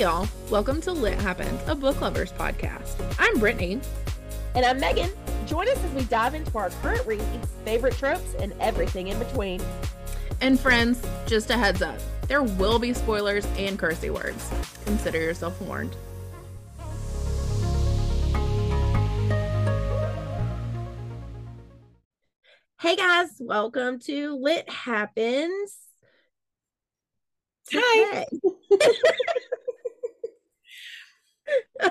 Hey, y'all. Welcome to Lit Happens, a book lovers podcast. I'm Brittany. And I'm Megan. Join us as we dive into our current reads, favorite tropes, and everything in between. And friends, just a heads up there will be spoilers and cursey words. Consider yourself warned. Hey guys, welcome to Lit Happens. Hi. um,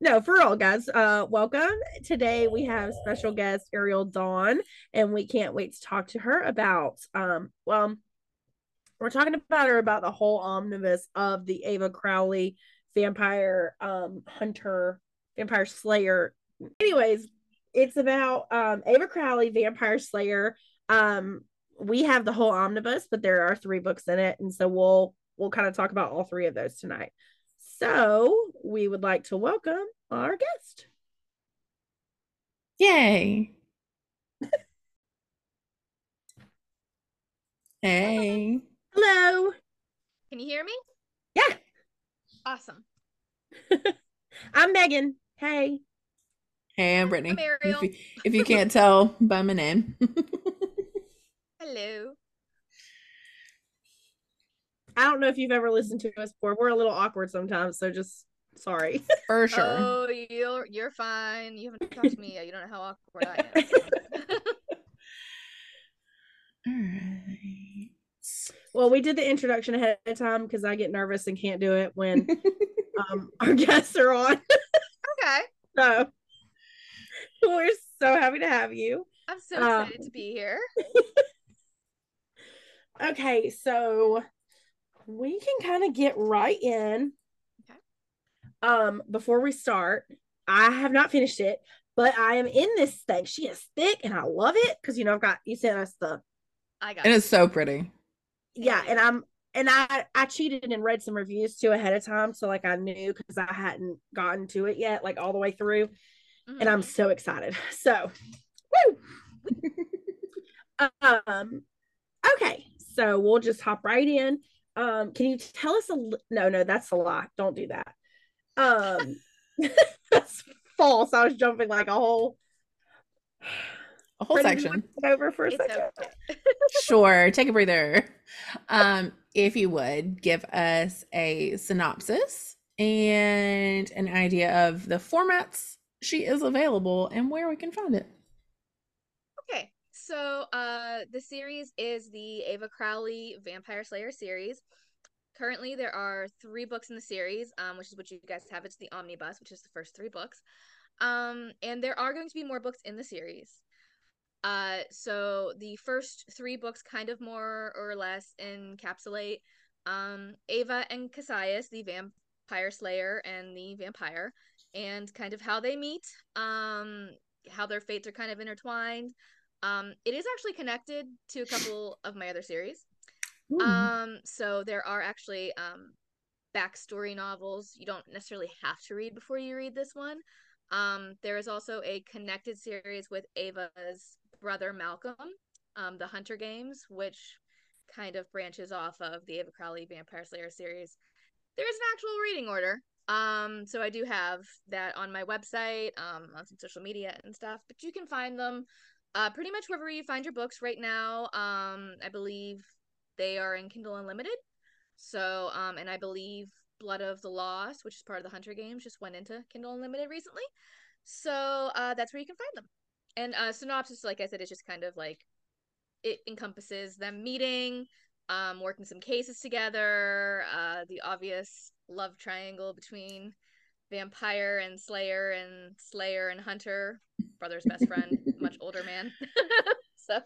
no, for all guys, uh, welcome. Today we have special guest Ariel Dawn, and we can't wait to talk to her about um, well, we're talking about her about the whole omnibus of the Ava Crowley vampire um hunter, vampire slayer. Anyways, it's about um Ava Crowley, Vampire Slayer. Um, we have the whole omnibus, but there are three books in it, and so we'll we'll kind of talk about all three of those tonight. So we would like to welcome our guest. Yay. hey. Hello. Can you hear me? Yeah. Awesome. I'm Megan. Hey. Hey, I'm Brittany. I'm Ariel. If you, if you can't tell by my name. Hello. I don't know if you've ever listened to us before. We're a little awkward sometimes, so just sorry. For sure. Oh, you're you're fine. You haven't talked to me yet. You don't know how awkward I am. All right. Well, we did the introduction ahead of time because I get nervous and can't do it when um, our guests are on. okay. So we're so happy to have you. I'm so Um, excited to be here. Okay, so we can kind of get right in. Okay. Um, before we start, I have not finished it, but I am in this thing. She is thick and I love it because you know I've got you sent us the I got It it. is so pretty. yeah, and I'm and I I cheated and read some reviews too ahead of time, so like I knew because I hadn't gotten to it yet, like all the way through, and I'm Mhm. so excited. So, woo. um, okay, so we'll just hop right in. Um, can you tell us a? li- No, no, that's a lot. Don't do that. Um, that's false. I was jumping like a whole A whole Brittany, section. over for a It's second. okay. Sure. Take a breather. Um, if you would give us a synopsis and an idea of the formats she is available and where we can find it. Okay. So uh the series is the Ava Crowley Vampire Slayer series. Currently there are three books in the series, um, which is what you guys have. It's the omnibus, which is the first three books. Um, and there are going to be more books in the series. Uh, so the first three books kind of more or less encapsulate um Ava and Cassius, the vampire slayer and the vampire, and kind of how they meet, um, how their fates are kind of intertwined. Um, it is actually connected to a couple of my other series. Um, so there are actually um backstory novels you don't necessarily have to read before you read this one. Um, there is also a connected series with Ava's brother Malcolm, um, the Hunter Games, which kind of branches off of the Ava Crowley Vampire Slayer series. There is an actual reading order. Um, so I do have that on my website, um, on some social media and stuff, but you can find them uh pretty much wherever you find your books right now. Um, I believe they are in Kindle Unlimited. So, um, and I believe Blood of the Lost, which is part of the Hunter Games, just went into Kindle Unlimited recently. So, uh, that's where you can find them. And uh, synopsis, like I said, is just kind of like it encompasses them meeting, um, working some cases together, uh, the obvious love triangle between vampire and slayer and slayer and hunter, brother's best friend, much older man. so,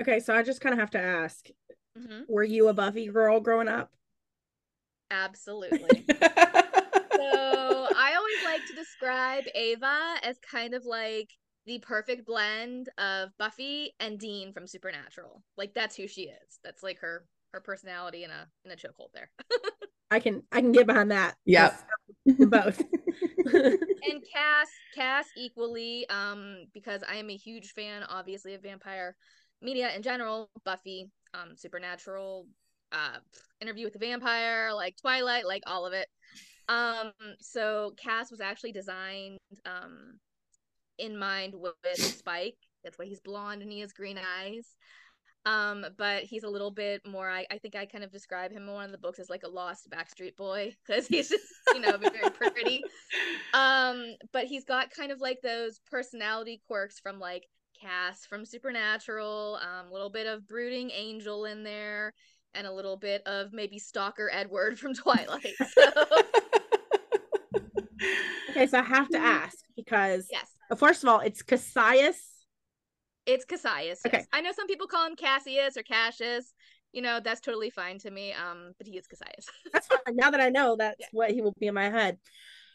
Okay, so I just kind of have to ask: mhm, Were you a Buffy girl growing up? absolutely. So I always like to describe Ava as kind of like the perfect blend of Buffy and Dean from Supernatural. Like that's who she is. That's like her her personality in a in a chokehold there. I can I can get behind that. Yep. Yes, both. and Cass Cass equally um because I am a huge fan obviously of vampire media in general, Buffy, um Supernatural, uh interview with the vampire like twilight like all of it um so cass was actually designed um in mind with, with spike that's why he's blonde and he has green eyes um but he's a little bit more I, I think i kind of describe him in one of the books as like a lost backstreet boy because he's just you know very pretty. Um but he's got kind of like those personality quirks from like cass from supernatural um a little bit of brooding angel in there and a little bit of maybe stalker edward from twilight so. Okay so i have to ask because yes. first of all it's cassius it's Cassius. Yes. Okay. I know some people call him Cassius or Cassius. You know, that's totally fine to me. Um, but he is Cassius. that's fine. Now that I know that's yeah. what he will be in my head.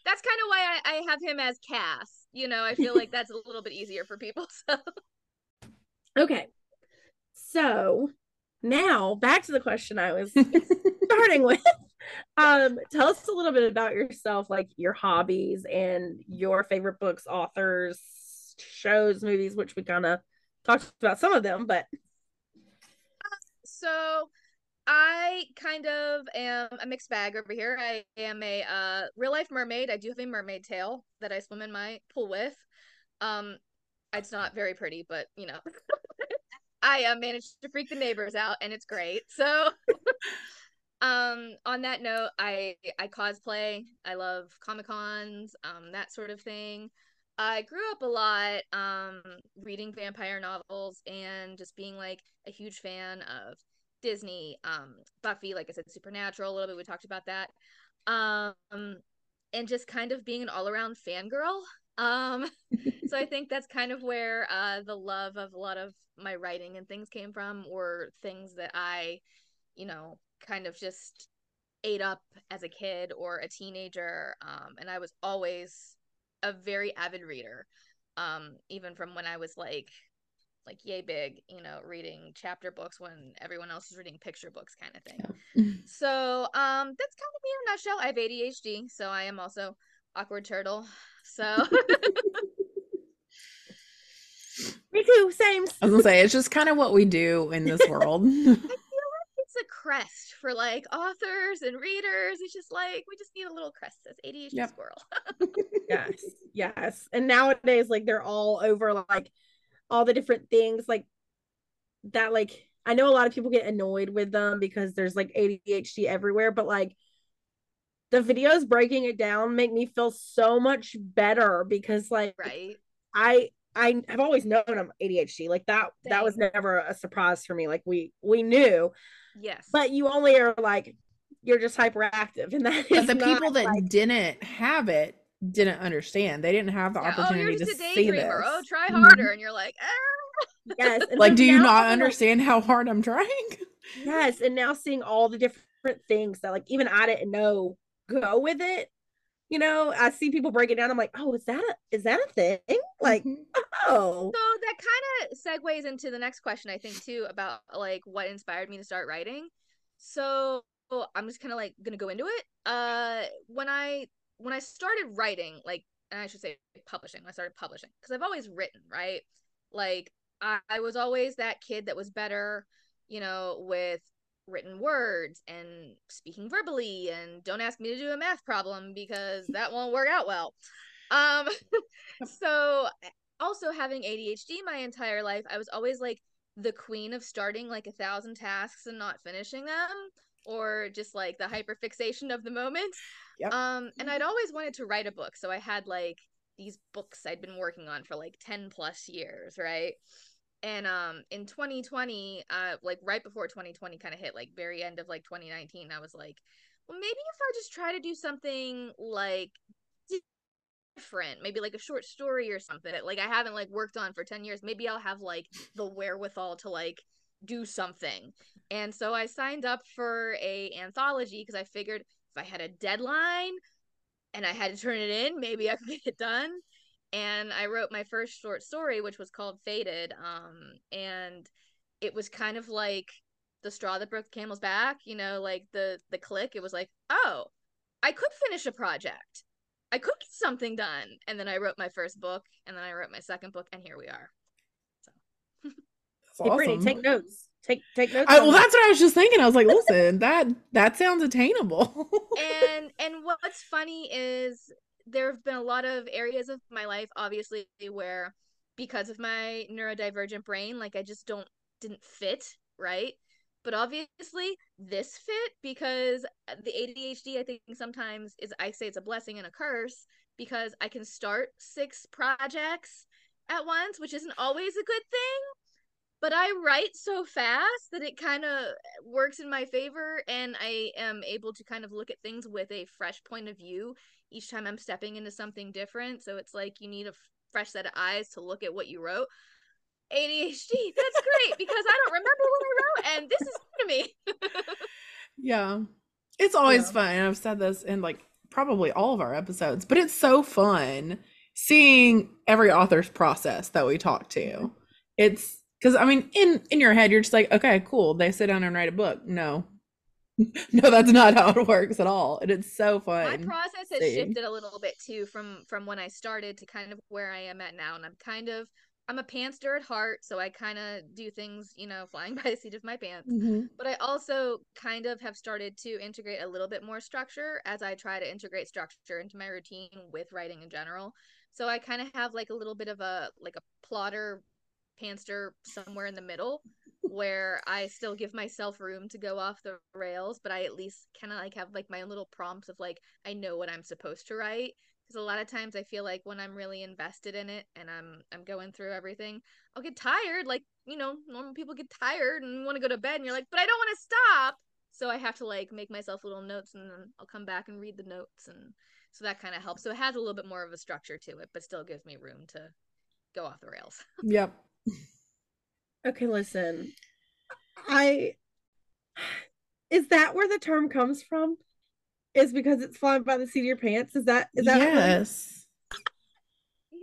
That's kind of why I, I have him as Cass. You know, I feel like that's a little bit easier for people. So Okay. So now back to the question I was starting with. Um, tell us a little bit about yourself, like your hobbies and your favorite books, authors, shows, movies, which we kind of talked about some of them, but so I kind of am a mixed bag over here. I am a uh, real life mermaid. I do have a mermaid tail that I swim in my pool with. Um, it's not very pretty, but you know, I uh, managed to freak the neighbors out, and it's great. So, um, on that note, I I cosplay. I love comic cons, um, that sort of thing. I grew up a lot um, reading vampire novels and just being like a huge fan of Disney, um, Buffy, like I said, Supernatural, a little bit. We talked about that. Um, and just kind of being an all around fangirl. Um, so I think that's kind of where uh, the love of a lot of my writing and things came from, or things that I, you know, kind of just ate up as a kid or a teenager. Um, and I was always a very avid reader um even from when i was like like yay big you know reading chapter books when everyone else is reading picture books kind of thing. Yeah. so um that's kind of me in a nutshell. I have adhd so i am also awkward turtle so. Me too same. I was gonna say it's just kind of what we do in this world. I feel like it's a crest for like authors and readers. It's just like we just need a little crest says ADHD yep. squirrel. yes, yes. And nowadays, like they're all over like all the different things like that. Like I know a lot of people get annoyed with them because there's like ADHD everywhere, but like the videos breaking it down make me feel so much better because like right I I have always known I'm ADHD. Like that Same. that was never a surprise for me. Like we we knew. Yes. But you only are like you're just hyperactive and that But the people that like, didn't have it didn't understand. They didn't have the yeah, oh, opportunity oh, to see this. Oh, try harder mm-hmm. and you're like, ah. Yes. like do you not understand how hard I'm trying? Yes, and now seeing all the different things that like even I didn't know go with it you know i see people break it down i'm like oh is that a is that a thing like mm-hmm. oh. So that kind of segues into the next question i think too about like what inspired me to start writing. So i'm just kind of like gonna go into it. Uh when i when i started writing like and i should say publishing i started publishing because i've always written right? Like I, I was always that kid that was better you know with written words and speaking verbally and don't ask me to do a math problem because that won't work out well. Um so also having adhd my entire life i was always like the queen of starting like a thousand tasks and not finishing them or just like the hyperfixation of the moment yep. um and i'd always wanted to write a book so i had like these books i'd been working on for like 10 plus years right? And um in 2020 uh like right before 2020 kind of hit like very end of like 2019 i was like well maybe if i just try to do something like different maybe like a short story or something like i haven't like worked on for 10 years maybe i'll have like the wherewithal to like do something and so i signed up for a anthology because i figured if i had a deadline and i had to turn it in maybe i could get it done and I wrote my first short story, which was called faded Um, and it was kind of like the straw that broke the camel's back, you know, like the the click. It was like, oh, I could finish a project. I could get something done. And then I wrote my first book, and then I wrote my second book, and here we are. So Hey, awesome. Brittany, take notes. Take take notes. I, well, that. that's what I was just thinking. I was like, listen, that that sounds attainable. and and what's funny is there have been a lot of areas of my life obviously where because of my neurodivergent brain like i just don't didn't fit right but obviously this fit because the adhd i think sometimes is i say it's a blessing and a curse because i can start six projects at once which isn't always a good thing but I write so fast that it kind of works in my favor and I am able to kind of look at things with a fresh point of view each time I'm stepping into something different. So it's like you need a fresh set of eyes to look at what you wrote. ADHD, that's great because I don't remember what I wrote and this is to me. yeah. It's always Yeah. fun. And I've said this in like probably all of our episodes, but it's so fun seeing every author's process that we talk to. It's because I mean, in in your head, you're just like, okay, cool. They sit down and write a book. No, no, that's not how it works at all. And it's so fun my process has shifted a little bit too from from when I started to kind of where I am at now and I'm kind of I'm a pantser at heart, so I kind of do things, you know, flying by the seat of my pants. Mhm. but I also kind of have started to integrate a little bit more structure as I try to integrate structure into my routine with writing in general. So I kind of have like a little bit of a like a plotter pantser somewhere in the middle where I still give myself room to go off the rails, but I at least kind of like have like my own little prompts of like I know what I'm supposed to write because a lot of times I feel like when I'm really invested in it and I'm I'm going through everything, I'll get tired. Like you know, normal people get tired and want to go to bed, and you're like, but I don't want to stop. So I have to like make myself little notes, and then I'll come back and read the notes, and so that kind of helps. So it has a little bit more of a structure to it, but still gives me room to go off the rails. Yep. Okay, listen. I is that where the term comes from? Is because it's flying by the seat of your pants? Is that is that yes. Mhm.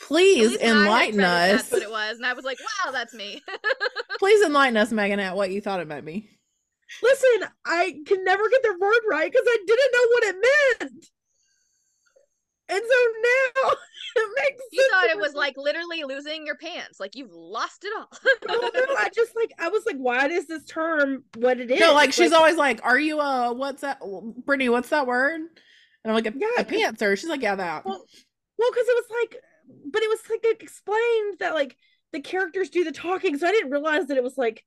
Please At least when I had enlighten us. That's what it was, and I was like, wow, that's me. Please enlighten us, Megan, at what you thought it might be. Listen, I can never get the word right because I didn't know what it meant. And so now it makes you sense thought it was like literally losing your pants, like you've lost it all. Oh no, I just like I was like, why is this term what it is? No, like she's always like, "Are you a what's that, Brittany? What's that word?" And I'm like, "A, Yeah, a 'cause- pantser." She's like, "Yeah, that." Well, well, because it was like, but it was like it explained that like the characters do the talking, so I didn't realize that it was like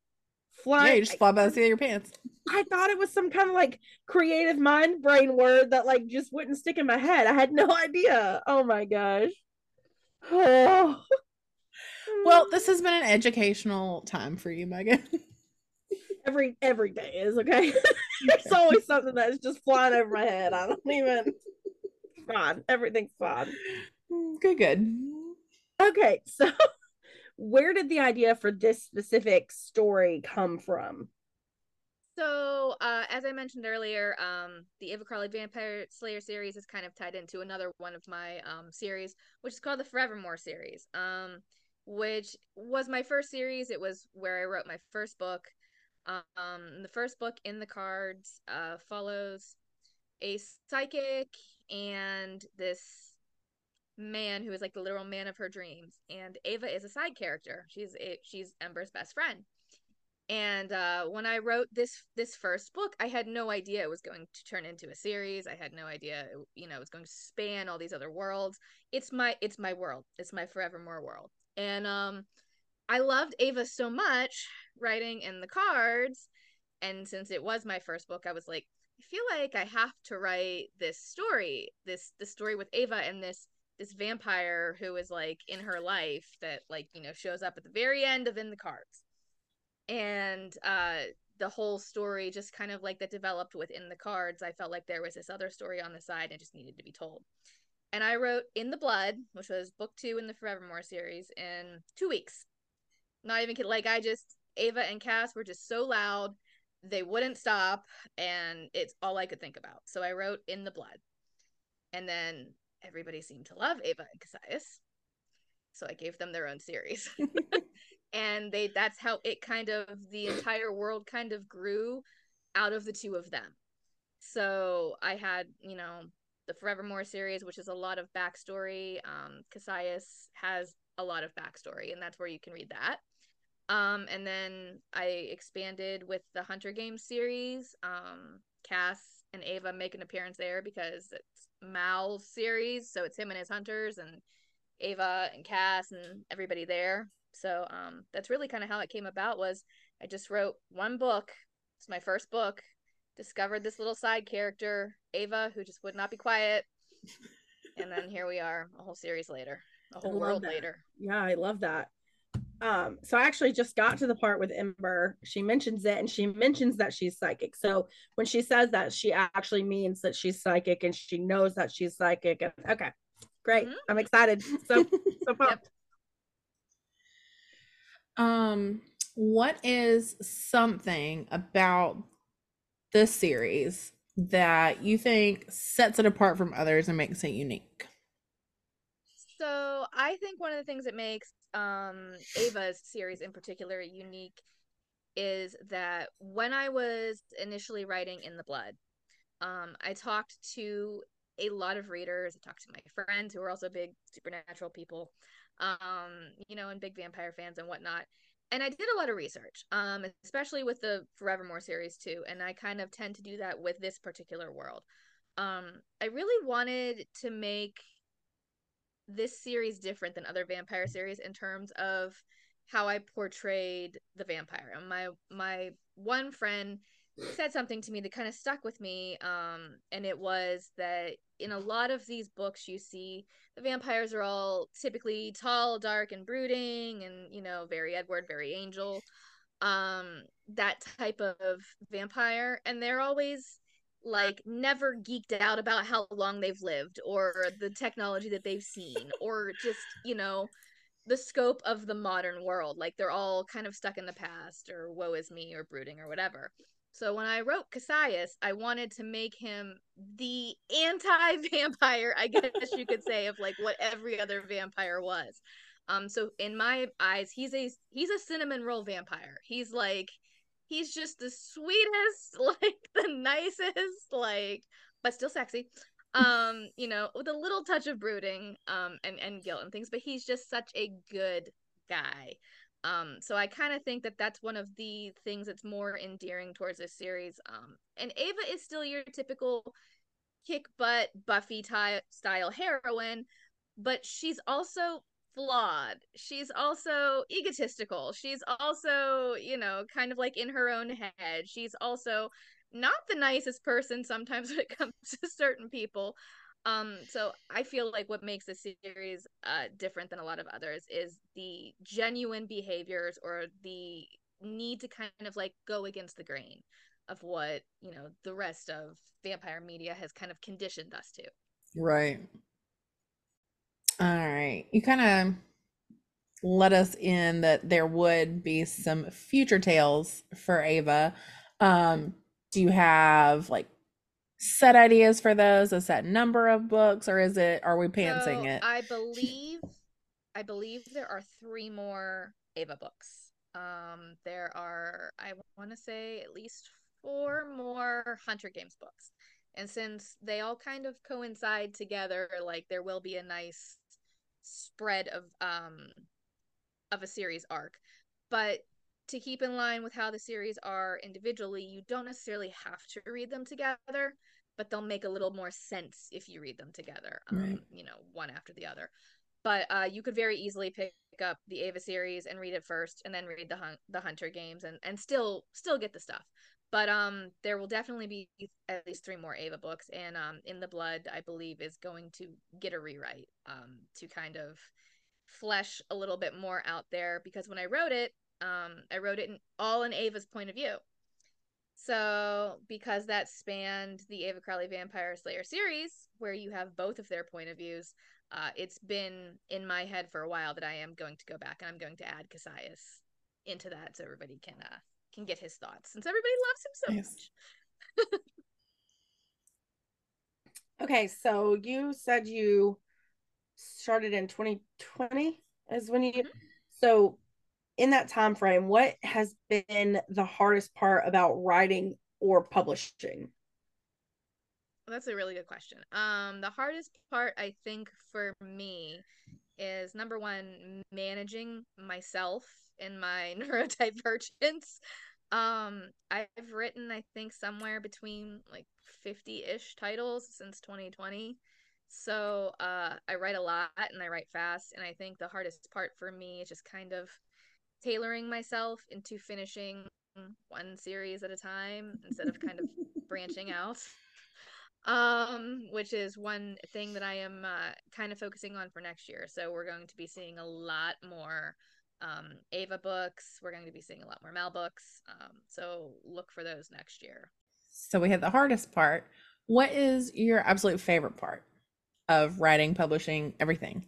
yeah, flying. you just fly by the seat of your pants. I thought it was some kind of like creative mind brain word that like just wouldn't stick in my head. I had no idea. Oh my gosh. Oh. Well, this has been an educational time for you, Megan. every every day is okay. There's always something that's just flying over my head. I don't even. It's fine. Everything's fine. good, good. Okay, so where did the idea for this specific story come from? So, uh, as I mentioned earlier, um, the Ava Crowley Vampire Slayer series is kind of tied into another one of my um, series, which is called the Forevermore series, um, which was my first series. It was where I wrote my first book. Um, the first book in the cards uh, follows a psychic and this man who is like the literal man of her dreams, and Ava is a side character. She's a, she's Ember's best friend and uh, when i wrote this this first book i had no idea it was going to turn into a series. I had no idea you know it was going to span all these other worlds. It's my it's my world. It's my forevermore world. And um i loved ava so much writing in the cards. And since it was my first book i was like i feel like i have to write this story this this story with ava and this this vampire who is like in her life that like you know shows up at the very end of in the cards and uh the whole story just kind of like that developed within the cards i felt like there was this other story on the side and just needed to be told. And i wrote in the blood which was book two in the forevermore series in two weeks. Not even kidding like i just ava and cass were just so loud they wouldn't stop and it's all i could think about. So i wrote in the blood. And then everybody seemed to love ava and cassius. So i gave them their own series and they that's how it kind of the entire world kind of grew out of the two of them so i had you know the forevermore series which is a lot of backstory um cassius has a lot of backstory and that's where you can read that Um, and then I expanded with the Hunter Games series. Um, Cass and Ava make an appearance there because it's Mal's series, so it's him and his hunters, and Ava and Cass and everybody there. So um, that's really kind of how it came about. Was I just wrote one book. It's my first book. Discovered this little side character, Ava, who just would not be quiet, and then here we are, a whole series later, a whole world that. later. Yeah, I love that. Um, so I actually just got to the part with Ember. She mentions it and she mentions that she's psychic. So when she says that, she actually means that she's psychic and she knows that she's psychic. And okay, great. Mm-hmm. I'm excited. So so pumped. Yep. Um, what is something about this series that you think sets it apart from others and makes it unique? So I think one of the things that makes um Ava's series in particular unique is that when I was initially writing in the blood, um, I talked to a lot of readers. I talked to my friends who are also big supernatural people, um, you know, and big vampire fans and whatnot. And I did a lot of research, um, especially with the Forevermore series too. And I kind of tend to do that with this particular world. Um, I really wanted to make this series different than other vampire series in terms of how I portrayed the vampire. And my my one friend said something to me that kind of stuck with me um and it was that in a lot of these books you see the vampires are all typically tall dark and brooding and you know very edward very angel um that type of vampire and they're always like never geeked out about how long they've lived or the technology that they've seen or just you know the scope of the modern world. Like they're all kind of stuck in the past or woe is me or brooding or whatever so when i wrote cassius i wanted to make him the anti-vampire i guess you could say of like what every other vampire was um so in my eyes he's a he's a cinnamon roll vampire he's like he's just the sweetest, like the nicest, like but still sexy. Um, you know, with a little touch of brooding, um, and and guilt and things, but he's just such a good guy. Um, so I kind of think that that's one of the things that's more endearing towards this series. Um, and Ava is still your typical kick butt Buffy type style heroine, but she's also flawed. She's also egotistical. She's also, you know, kind of like in her own head. She's also not the nicest person sometimes when it comes to certain people. Um, so I feel like what makes this series uh different than a lot of others is the genuine behaviors or the need to kind of like go against the grain of what, you know, the rest of vampire media has kind of conditioned us to. Right. All right. You kind of let us in that there would be some future tales for Ava. Um, do you have like set ideas for those, a set number of books, or is it are we pantsing so, it? I believe I believe there are three more Ava books. Um, there are I want to say at least four more Hunter Games books. And since they all kind of coincide together, like there will be a nice spread of um of a series arc but to keep in line with how the series are individually you don't necessarily have to read them together but they'll make a little more sense if you read them together um, right. you know one after the other but uh, you could very easily pick up the Ava series and read it first, and then read the hun- the Hunter games, and and still still get the stuff. But um, there will definitely be at least three more Ava books, and um, in the Blood, I believe, is going to get a rewrite um to kind of flesh a little bit more out there because when I wrote it, um, I wrote it in, all in Ava's point of view. So, because that spanned the Ava Crowley Vampire Slayer series, where you have both of their point of views, uh, it's been in my head for a while that I am going to go back and I'm going to add Cassius into that so everybody can uh, can get his thoughts since everybody loves him so much. okay, so you said you started in 2020 is when you mm-hmm. so in that time frame what has been the hardest part about writing or publishing that's a really good question um the hardest part i think for me is number one managing myself and my neurodivergence. Um, I've written, I think, somewhere between like 50 ish titles since 2020. So uh, I write a lot and I write fast. And I think the hardest part for me is just kind of tailoring myself into finishing one series at a time instead of kind of branching out. Um which is one thing that i am uh, kind of focusing on for next year. So we're going to be seeing a lot more um ava books. We're going to be seeing a lot more mal books. Um so look for those next year. So we had the hardest part. What is your absolute favorite part of writing publishing everything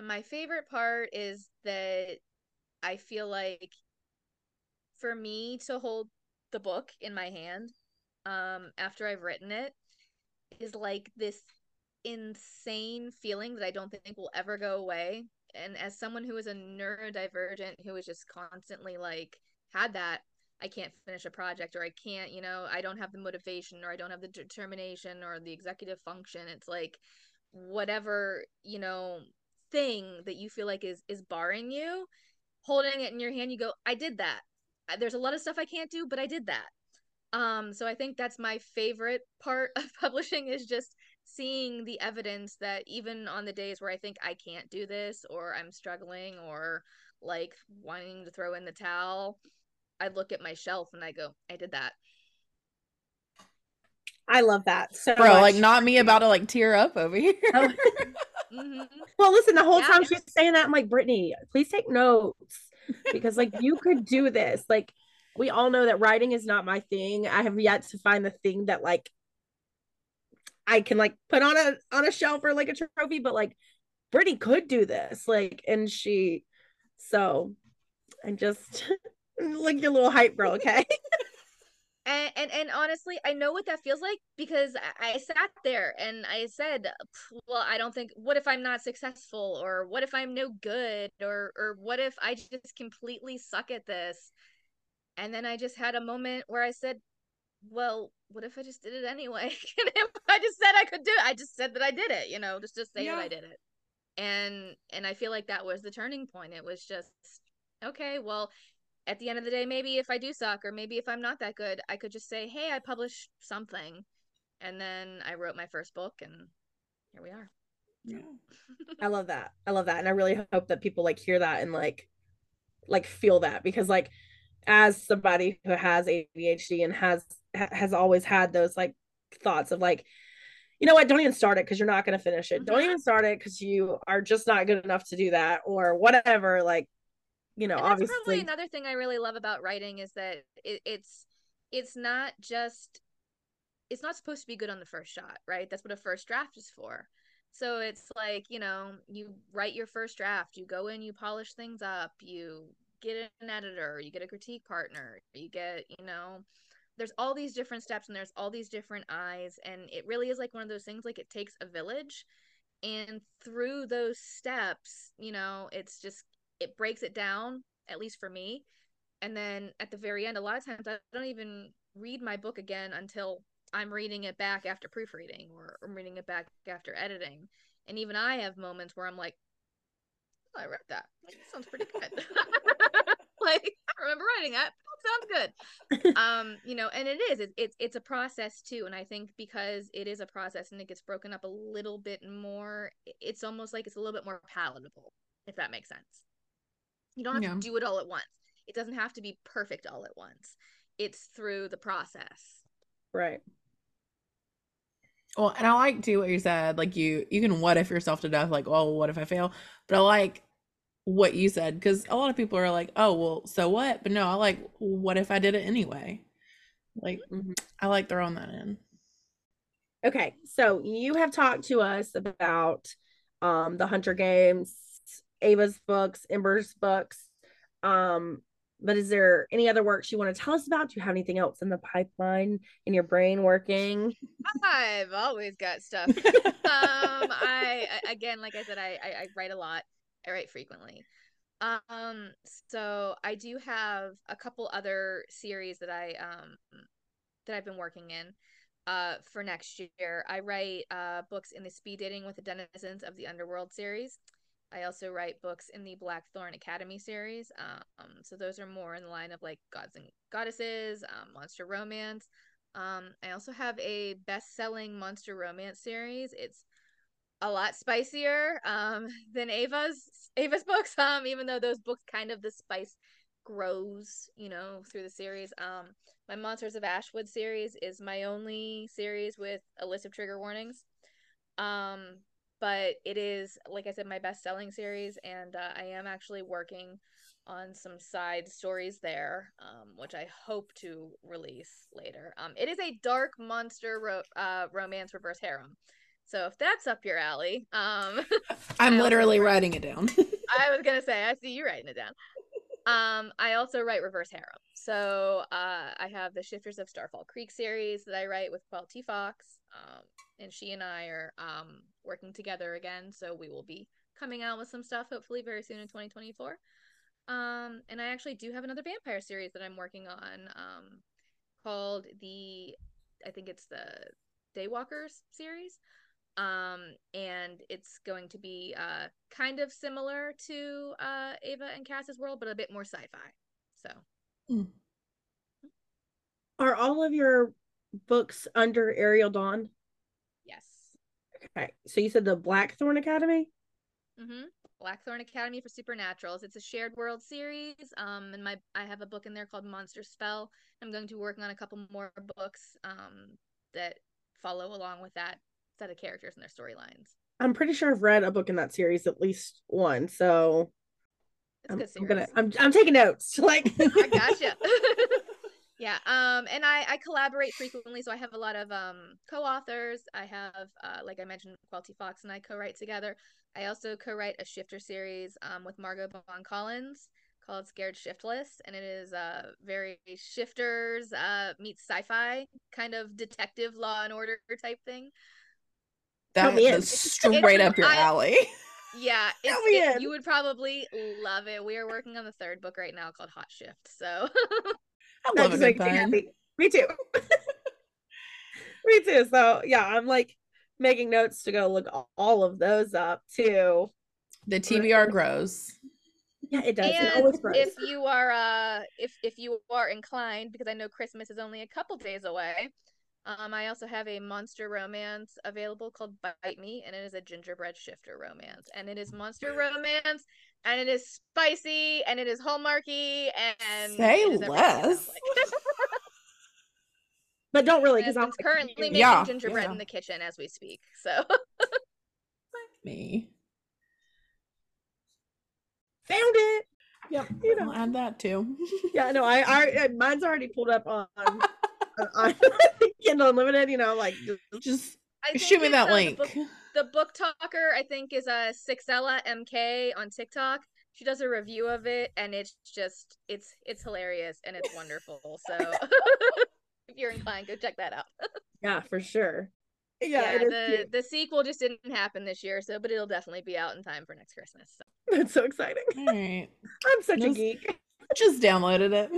my favorite part is that i feel like for me to hold the book in my hand um after I've written it is like this insane feeling that I don't think will ever go away. And as someone who is a neurodivergent who is just constantly like had that, I can't finish a project or I can't, you know, I don't have the motivation or I don't have the determination or the executive function. It's like whatever, you know, thing that you feel like is is barring you, holding it in your hand, you go, I did that. There's a lot of stuff I can't do, but I did that um, so I think that's my favorite part of publishing is just seeing the evidence that even on the days where I think I can't do this or I'm struggling or like wanting to throw in the towel, I look at my shelf and I go, I did that. I love that. So Bro, much. like not me about to like tear up over here. Oh. Mhm. Well, listen, the whole Yeah. time she's saying that, I'm like, Brittany, please take notes because like you could do this. Like we all know that writing is not my thing. I have yet to find the thing that like I can like put on a on a shelf or like a trophy, but like Brittany could do this. Like, and she so I'm just like your little hype bro, okay? and, and and honestly i know what that feels like because I, I sat there and i said well i don't think what if i'm not successful or what if i'm no good or or what if i just completely suck at this? And then i just had a moment where i said well what if i just did it anyway? And i just said i could do it i just said that i did it you know just just say that i did it. And and i feel like that was the turning point. It was just okay well at the end of the day, maybe if I do suck or maybe if I'm not that good, I could just say, hey, I published something. And then I wrote my first book and here we are. Yeah. I love that. I love that. And I really hope that people like hear that and like like feel that because like as somebody who has ADHD and has ha- has always had those like thoughts of like you know what don't even start it because you're not going to finish it. Don't Mhm. even start it because you are just not good enough to do that or whatever like you know and that's obviously probably another thing I really love about writing is that it, it's it's not just it's not supposed to be good on the first shot, right? That's what a first draft is for. So it's like, you know, you write your first draft, you go in, you polish things up, you get an editor, you get a critique partner, you get, you know, there's all these different steps and there's all these different eyes and it really is like one of those things like it takes a village and through those steps, you know, it's just it breaks it down at least for me. And then at the very end, a lot of times I don't even read my book again until I'm reading it back after proofreading or I'm reading it back after editing. And even I have moments where I'm like, oh, I read that. Like, that sounds pretty good. like, I remember writing that. That sounds good. um, you know, and it is. It's, it's it's a process too. And I think because it is a process and it gets broken up a little bit more, it's almost like it's a little bit more palatable, if that makes sense. You don't have Yeah. to do it all at once. It doesn't have to be perfect all at once. It's through the process. right. Well, and I like too what you said. Like you, you can what if yourself to death. Like, oh, what if I fail? But I like what you said because a lot of people are like, oh, well, so what? But no, I like, what if I did it anyway? Like, Mhm. I like throwing that in. Okay, so you have talked to us about um the Hunter Games, Ava's books, Ember's books. Um, but is there any other works you want to tell us about? Do you have anything else in the pipeline in your brain working? I've always got stuff. um, I I- again, like I said, I, I I write a lot. I write frequently. Um, so I do have a couple other series that I um that I've been working in. Uh, for next year, I write uh books in the speed dating with the denizens of the underworld series. I also write books in the Blackthorn Academy series. Um, so those are more in the line of like gods and goddesses, um, monster romance. Um, I also have a best-selling monster romance series. It's a lot spicier um, than Ava's Ava's books. Um, even though those books kind of the spice grows, you know, through the series. Um, my Monsters of Ashwood series is my only series with a list of trigger warnings. Um, but it is, like I said, my best selling series, and uh, I am actually working on some side stories there, um, which I hope to release later. Um, it is a dark monster ro- uh, romance reverse harem. So if that's up your alley, um, I'm literally writing it down. I was gonna say I see you writing it down. Um, I also write reverse harem. So uh, I have the Shifters of Starfall Creek series that I write with Quell T. Fox, um, and she and I are um, working together again. So we will be coming out with some stuff hopefully very soon in 2024. Um, and I actually do have another vampire series that I'm working on um, called the, I think it's the Daywalkers series um and it's going to be uh kind of similar to uh ava and cass's world but a bit more sci-fi so mm. are all of your books under ariel dawn okay so you said the blackthorn academy mm-hmm blackthorn academy for supernaturals it's a shared world series um and my i have a book in there called monster spell i'm going to be working on a couple more books um that follow along with that set of characters and their storylines. I'm pretty sure I've read a book in that series, at least one. So I'm, I'm, gonna I'm I'm taking notes. Like I gotcha. yeah. Um and I I collaborate frequently, so I have a lot of um co-authors. I have uh like I mentioned, Quell T. Fox and I co-write together. I also co-write a shifter series um with Margo Bond Collins called Scared Shiftless, and it is uh very shifters uh meets sci-fi kind of detective law and order type thing. that That is straight up your I, alley. Yeah, it, you would probably love it. We are working on the third book right now called Hot Shift. So I love it. Like, Me too. Me too. So yeah, I'm like making notes to go look all of those up too. The TBR grows. Yeah, it does. And it always grows. If you are uh if if you are inclined, because I know Christmas is only a couple days away, um, I also have a monster romance available called Bite Me, and it is a gingerbread shifter romance. And it is monster romance, and it is spicy, and it is hallmarky, and say less. Like. but don't really, because I'm currently making yeah, gingerbread yeah. in the kitchen as we speak. So, me found it. Yep, you know, I'll add that too. yeah, no, I, I, mine's already pulled up on on Kindle Unlimited, you know, like just, just shoot me that link. The book, the book, talker, I think, is a uh, Sixella MK on TikTok. She does a review of it, and it's just it's it's hilarious and it's wonderful. So if you're inclined, go check that out. yeah, for sure. Yeah, yeah the cute. the sequel just didn't happen this year, so but it'll definitely be out in time for next Christmas. So. That's so exciting. All right. I'm such just, a geek. Just downloaded it.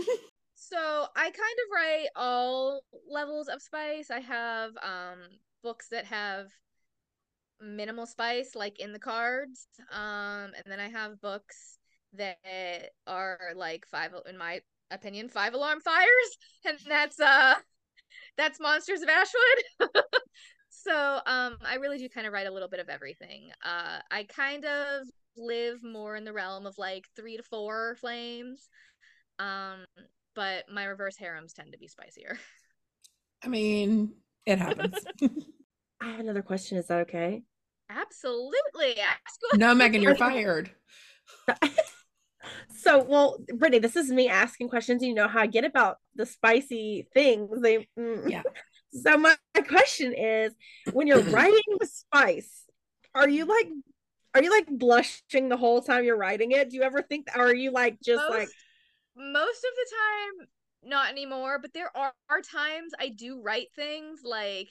So I kind of write all levels of spice. I have um books that have minimal spice like in the cards. Um and then I have books that are like five in my opinion five alarm fires and that's uh that's monsters of ashwood so um i really do kind of write a little bit of everything uh i kind of live more in the realm of like three to four flames um but my reverse harems tend to be spicier. I mean, it happens. I have another question. Is that okay? Absolutely. no, Megan, you're fired. so, well, Brittany, this is me asking questions. You know how I get about the spicy things. They, mm. yeah. So my, my question is, when you're writing the spice, are you like, are you like blushing the whole time you're writing it? Do you ever think, or are you like just Most like most of the time not anymore but there are, are times i do write things like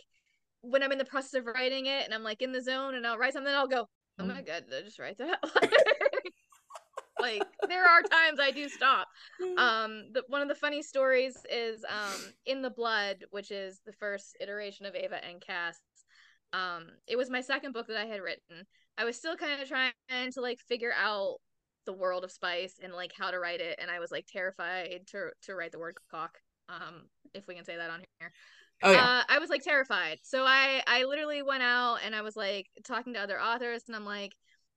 when i'm in the process of writing it and i'm like in the zone and i'll write something i'll go oh my mm. god i just write that like there are times i do stop mm. um the, one of the funny stories is um in the blood which is the first iteration of ava and cass um it was my second book that i had written I was still kind of trying to like figure out the world of spice and like how to write it and I was like terrified to to write the word cock um if we can say that on here. Oh yeah. Uh, I was like terrified. So I I literally went out and I was like talking to other authors and I'm like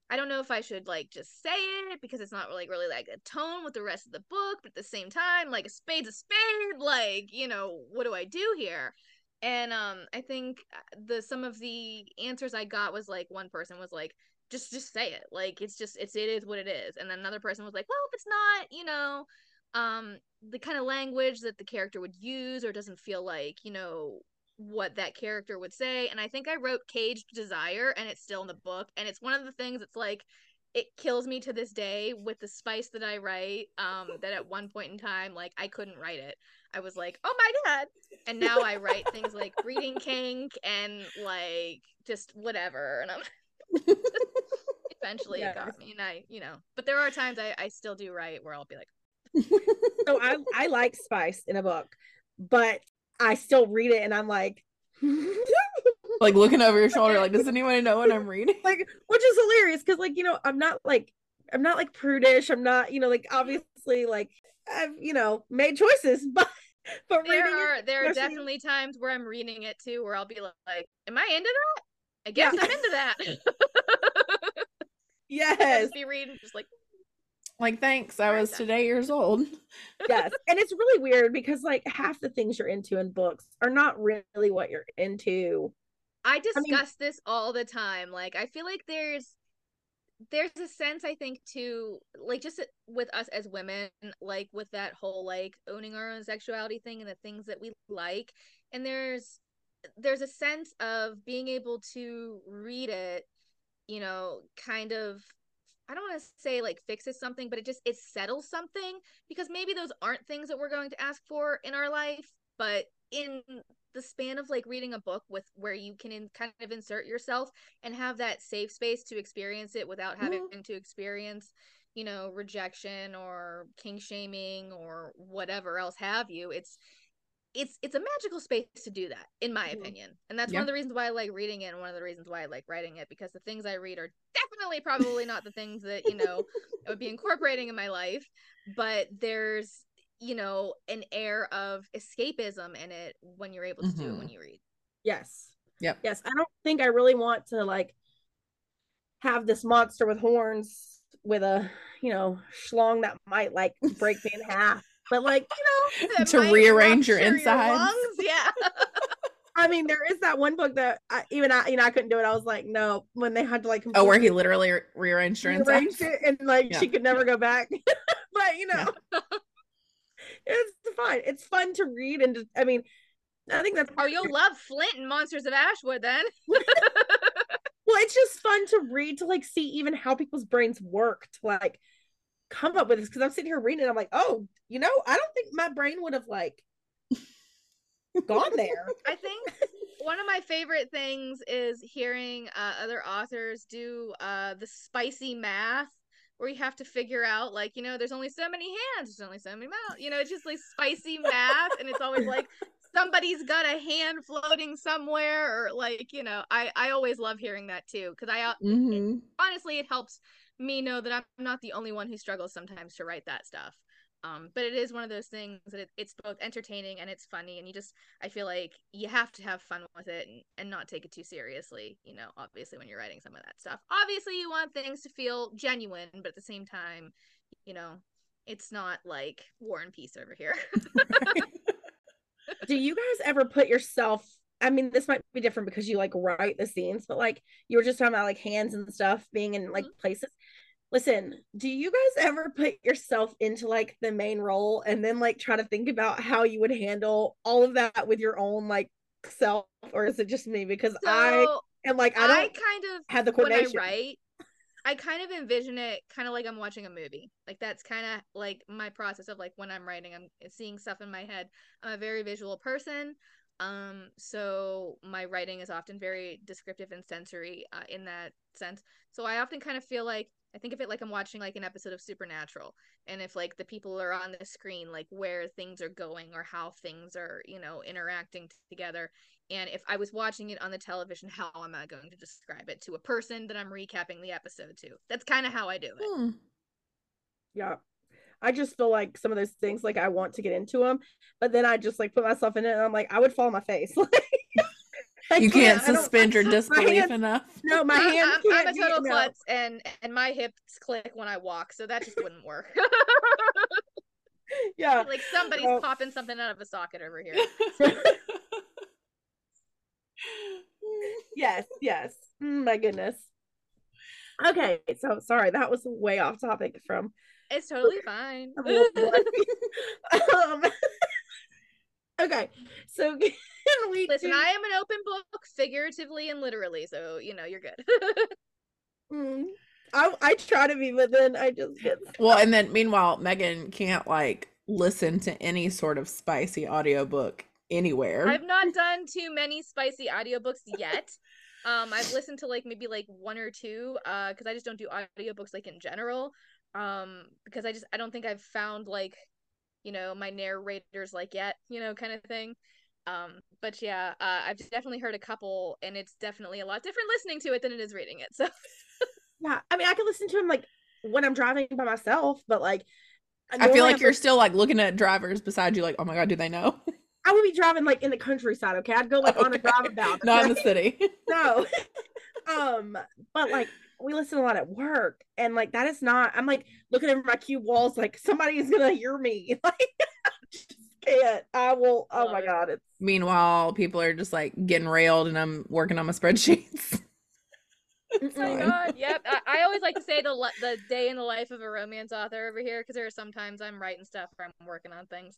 I don't know if I should like just say it because it's not really really like a tone with the rest of the book, but at the same time, like a spade's a spade. Like, you know, what do I do here? And um, I think uh, the some of the answers I got was like one person was like, just just say it. Like it's just it's it is what it is. And then another person was like, well, if it's not, you know, um, the kind of language that the character would use or doesn't feel like, you know, what that character would say. And I think I wrote caged desire and it's still in the book. And it's one of the things it's like it kills me to this day with the spice that I write. Um, that at one point in time, like I couldn't write it. I was like, oh my god. And now I write things like breeding kink and like just whatever. And I'm eventually Yes. it got me. And I, you know, but there are times I, I still do write where I'll be like, so I I like spice in a book, but I still read it and I'm like like looking over your shoulder, like, does anyone know what I'm reading? like which is hilarious because like you know I'm not like I'm not like prudish. I'm not you know like obviously like I've you know made choices, but but there are it, there are especially- definitely times where I'm reading it too where I'll be like, Am I into that? I guess Yeah. I'm into that. yes just be reading just like Like, thanks. I was today years old. yes and it's really weird because like half the things you're into in books are not really what you're into I I mean- discuss this all the time. Like I feel like there's there's a sense I think to like just with us as women like with that whole like owning our own sexuality thing and the things that we like and there's there's a sense of being able to read it you know kind of I don't want to say like fixes something but it just it settles something because maybe those aren't things that we're going to ask for in our life but in the span of like reading a book with where you can in, kind of insert yourself and have that safe space to experience it without having mm-hmm. to experience you know rejection or kink shaming or whatever else have you it's it's it's a magical space to do that in my Mhm. opinion and that's Yeah. one of the reasons why i like reading it and one of the reasons why i like writing it because the things i read are definitely probably not the things that you know i would be incorporating in my life but there's you know an air of escapism in it when you're able to do it Mhm. when you read yes Yep. yes i don't think i really want to like have this monster with horns with a you know schlong that might like break me in half but like you know To rearrange your insides. lungs, yeah I mean, there is that one book that I, even I, you know, I couldn't do it. I was like, no, when they had to like Oh, where he literally re- rearranged your rearrange insides. it and like Yeah. she could never go back. but you know, it's fine. It's fun to read and to, I mean, I think that's oh you'll love flint and monsters of ashwood then well, it's just fun to read to like see even how people's brains work to like come up with this because I'm sitting here reading and I'm like, oh, you know, I don't think my brain would have like gone there. I think one of my favorite things is hearing uh, other authors do uh, the spicy math where you have to figure out like you know there's only so many hands there's only so many mouths you know it's just like spicy math and it's always like somebody's got a hand floating somewhere or like you know i i always love hearing that too because i uh, Mhm. honestly it helps me know that i'm not the only one who struggles sometimes to write that stuff. Um but it is one of those things that it, it's both entertaining and it's funny and you just i feel like you have to have fun with it and, and not take it too seriously you know obviously when you're writing some of that stuff. Obviously you want things to feel genuine but at the same time you know it's not like war and peace over here. Do you guys ever put yourself I mean, this might be different because you like write the scenes, but like you were just talking about like hands and stuff being in like mm-hmm. places. Listen, do you guys ever put yourself into like the main role and then like try to think about how you would handle all of that with your own like self, or is it just me? Because I so am like I I, don't kind of have the when I coordination. write, I kind of envision it kind of like I'm watching a movie. Like that's kind of like my process of like when I'm writing, I'm seeing stuff in my head. I'm a very visual person. Um, so my writing is often very descriptive and sensory uh, in that sense. So I often kind of feel like I think of it like I'm watching like an episode of Supernatural, and if like the people are on the screen, like where things are going or how things are, you know, interacting together. And if I was watching it on the television, how am I going to describe it to a person that I'm recapping the episode to? That's kind of how I do it. Hmm. Yeah. I just feel like some of those things, like I want to get into them, but then I just like put myself in it and I'm like, I would fall on my face. Like, You can't I don't- suspend your disbelief hands- enough. No, my hands. I'm, I'm can't a be- total no. klutz, and and my hips click when I walk, so that just wouldn't work. Yeah. like somebody's Well- popping something out of a socket over here. yes, yes. Mm, my goodness. Okay, so sorry, that was way off topic from It's totally fine. I'm a little bloody. um, okay, so can we Listen, do- I am an open book, figuratively and literally, so you know you're good. Mm, I I try to be, but then I just get well, and then meanwhile, Megan can't like listen to any sort of spicy audiobook anywhere. I've not done too many spicy audiobooks yet. Um, I've listened to like maybe like one or two, uh, because I just don't do audiobooks like in general. Um, because I just I don't think I've found like, you know, my narrators like yet, you know, kind of thing. Um, but yeah, uh, I've definitely heard a couple, and it's definitely a lot different listening to it than it is reading it. So yeah. I mean, I can listen to him like when I'm driving by myself, but like I feel like I'm- you're still like looking at drivers beside you, like, oh my god, do they know? I would be driving like in the countryside. Okay, I'd go like on a Okay. drive about. Not in the city. no um but like we listen a lot at work and like that is not i'm like looking over my cube walls like somebody is gonna hear me like I just can't i will oh Love my it. god it's Meanwhile, people are just like getting railed, and I'm working on my spreadsheets. Oh my god, yep. I, I always like to say the li- the day in the life of a romance author over here because there are sometimes I'm writing stuff or I'm working on things,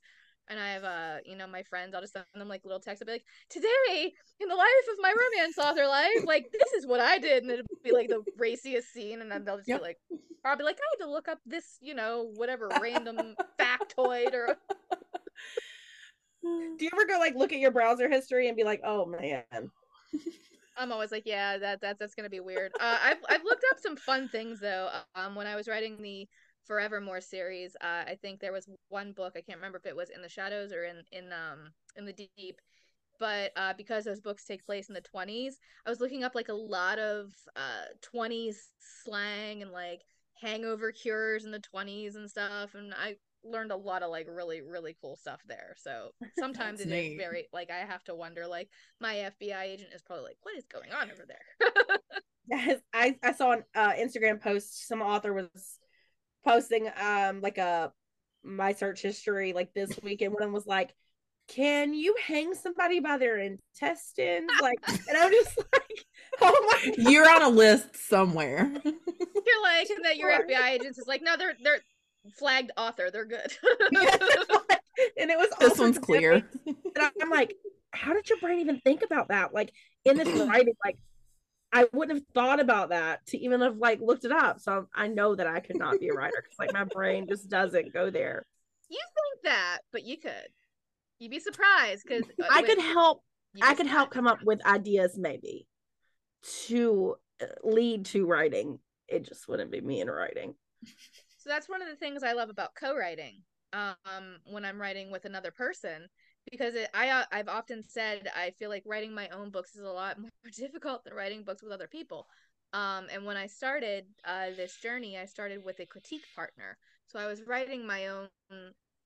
and I have uh you know my friends. I'll just send them like little texts. I'll be like, today in the life of my romance author life, like this is what I did, and it'll be like the raciest scene, and then they'll just Yep. be like, or I'll be like, I had to look up this you know whatever random factoid or do you ever go like look at your browser history and be like oh man I'm always like, yeah, that that's that's gonna be weird. Uh, I've I've looked up some fun things though. Um, when I was writing the Forevermore series, uh, I think there was one book I can't remember if it was in the shadows or in in um in the deep, but uh, because those books take place in the 20s, I was looking up like a lot of uh 20s slang and like hangover cures in the 20s and stuff, and I learned a lot of like really really cool stuff there. So sometimes it is neat. very like I have to wonder like my FBI agent is probably like, what is going on over there? yes i i saw an uh, instagram post some author was posting um like a my search history like this week and one of them was like can you hang somebody by their intestines like and i'm just like oh my god You're on a list somewhere. You're like, and that your Sure. FBI agents is like, no, they're they're flagged author, they're good. and it was this one's clear. And I- I'm like, how did your brain even think about that? Like in this writing, like I wouldn't have thought about that to even have like looked it up. So I know that I could not be a writer because like my brain just doesn't go there. you think that, but you could. You'd be surprised because I could help. I could help come up with ideas maybe to uh, lead to writing. It just wouldn't be me in writing. So that's one of the things I love about co-writing. Um, when I'm writing with another person, because it, I uh, I've often said I feel like writing my own books is a lot more difficult than writing books with other people. Um, and when I started uh, this journey, I started with a critique partner. So I was writing my own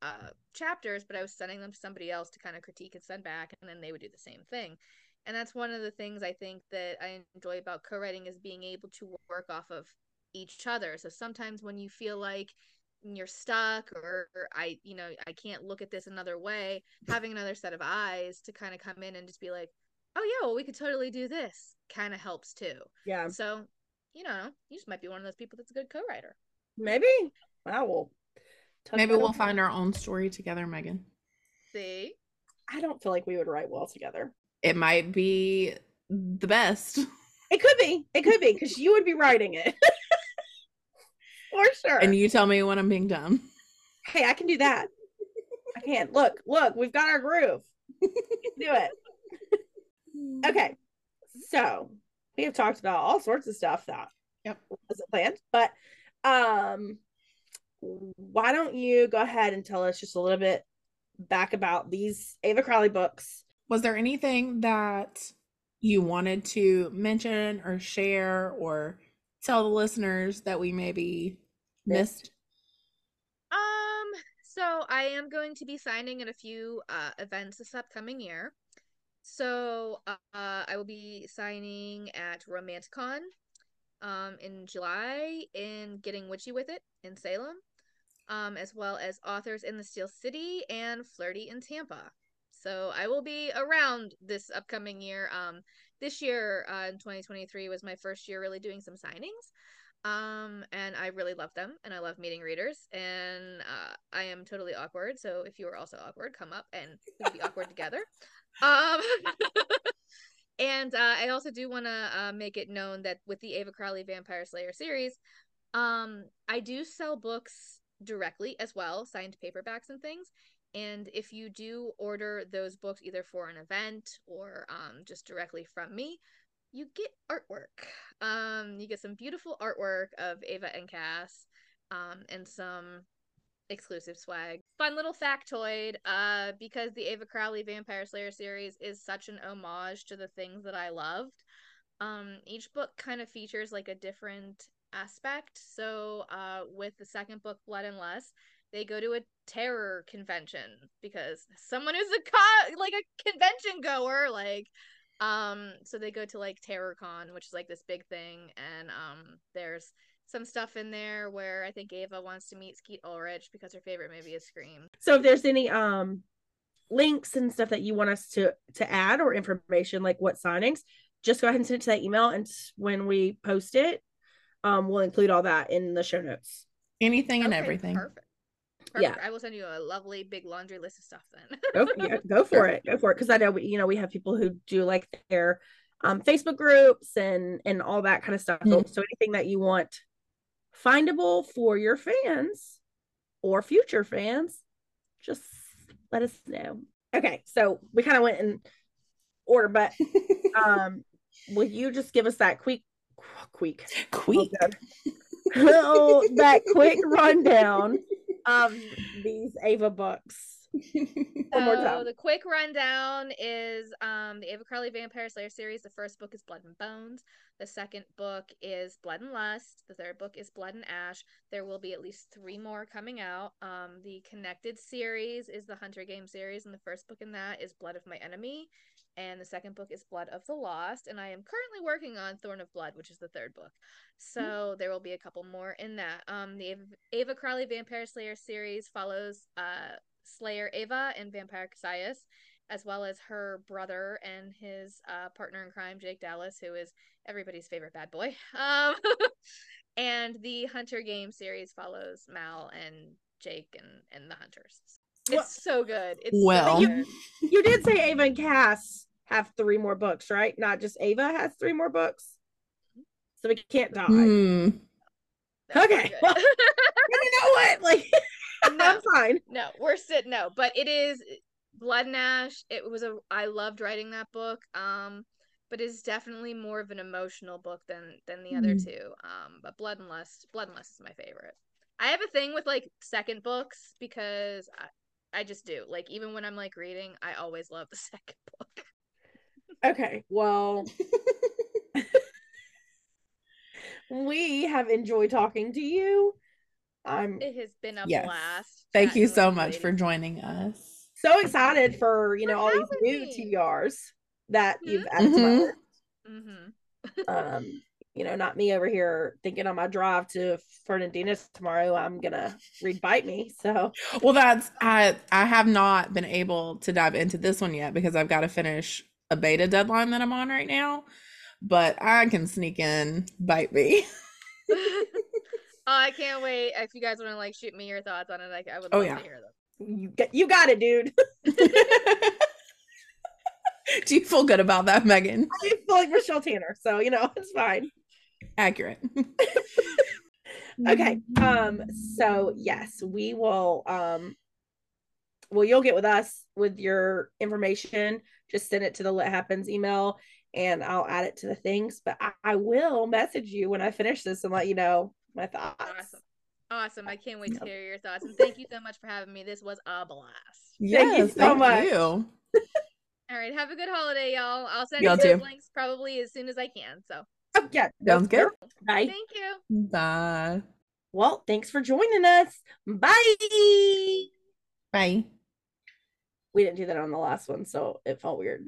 uh, chapters, but I was sending them to somebody else to kind of critique and send back, and then they would do the same thing. And that's one of the things I think that I enjoy about co-writing is being able to work off of each other. So sometimes when you feel like you're stuck or I, you know, I can't look at this another way, having another set of eyes to kind of come in and just be like, oh yeah, well we could totally do this kind of helps too. Yeah, So, you know, you just might be one of those people that's a good co-writer. maybe I will. Maybe we'll find our own story together, Megan. See? I don't feel like we would write well together. It might be the best. It could be. It could be because you would be writing it. For sure. And you tell me when I'm being dumb. hey, I can do that. I can't Look, look, we've got our groove. Do it. Okay. So we have talked about all sorts of stuff that Yep. wasn't planned, but um why don't you go ahead and tell us just a little bit back about these Ava Crowley books? Was there anything that you wanted to mention or share or tell the listeners that we maybe missed? Um, so I am going to be signing at a few uh, events this upcoming year. So uh, I will be signing at Romanticon um, in July in Getting Witchy with It in Salem, um, as well as Authors in the Steel City and Flirty in Tampa. So I will be around this upcoming year. Um, this year uh, in 2023 was my first year really doing some signings. Um, and I really love them and I love meeting readers and uh, I am totally awkward. So if you are also awkward, come up and we'll be awkward together. Um, and uh, I also do want to uh, make it known that with the Ava Crowley Vampire Slayer series, um, I do sell books directly as well, signed paperbacks and things. And if you do order those books either for an event or um, just directly from me, you get artwork. Um, you get some beautiful artwork of Ava and Cas, um, and some exclusive swag. Fun little factoid, uh, because the Ava Crowley Vampire Slayer series is such an homage to the things that I loved. Um, each book kind of features like a different aspect. So, uh, with the second book, Blood and Lust, they go to a terror convention because someone who's a co- like a convention goer, like um, so they go to like TerrorCon, which is like this big thing, and um, there's some stuff in there where I think Ava wants to meet Skeet Ulrich because her favorite movie is Scream. So if there's any um links and stuff that you want us to to add or information like what signings, just go ahead and send it to that email, and when we post it, um, we'll include all that in the show notes. Anything and Okay, everything. Perfect. Perfect. Yeah. I will send you a lovely big laundry list of stuff then. go, yeah, go for it go for it because i know we you know we have people who do like their um facebook groups and and all that kind of stuff Mhm. so anything that you want findable for your fans or future fans just let us know okay so we kind of went in order but um will you just give us that quick quick Quick. oh, that quick rundown of these ava books One more So the quick rundown is um the Ava Crowley Vampire Slayer series. The first book is Blood and Bones. The second book is Blood and Lust. The third book is Blood and Ash. There will be at least three more coming out. Um, the connected series is the Hunter Game series, and the first book in that is Blood of My Enemy, and the second book is Blood of the Lost. And I am currently working on Thorn of Blood, which is the third book. So there will be a couple more in that. Um, the Ava, Ava Crowley Vampire Slayer series follows uh Slayer Ava and Vampire Cassius, as well as her brother and his uh, partner in crime, Jake Dallas, who is everybody's favorite bad boy. Um, and the Hunter Game series follows Mal and Jake and, and the Hunters. It's Well- so good. It's so Well. good. you did say Ava and Cas have three more books, right? Not just Ava has three more books. So we can't die. Hmm. Okay, well- You know what? Like No. I'm fine. no, we're sitting. no, but it is Blood and Ash. It was a I loved writing that book. Um, but it's definitely more of an emotional book than than the other Mhm. two. Um, but Blood and Lust, Blood and Lust is my favorite. I have a thing with like second books because I, I just do. Like even when I'm like reading, I always love the second book. Okay, well we have enjoyed talking to you. I'm It has been a Yes. blast. Thank you so much for joining us. so excited for you For know all these new me. TRs that Mhm. you've added Mhm. Mhm. um you know not me over here thinking on my drive to fernandina's tomorrow i'm gonna read bite me so Well, that's I I have not been able to dive into this one yet because I've got to finish a beta deadline that I'm on right now. But I can sneak in, bite me. oh, I can't wait. If you guys want to like shoot me your thoughts on it, like I would Oh, love yeah. to hear them. you got you got it dude Do you feel good about that, Megan? i feel like michelle tanner so you know it's fine Accurate. okay um so yes we will um well you'll get with us with your information just send it to the lit happens email and i'll add it to the things but I, I will message you when i finish this and let you know my thoughts. Awesome. Awesome. I can't wait to hear your thoughts. And thank you so much for having me. This was a blast. Thank you Yes, so thank much. you. All right. Have a good holiday, y'all. I'll send Y'all you those links probably as soon as I can. So Oh, yeah, Sounds good. Bye. thank you. Bye. Well, thanks for joining us. Bye. Bye. We didn't do that on the last one, so it felt weird.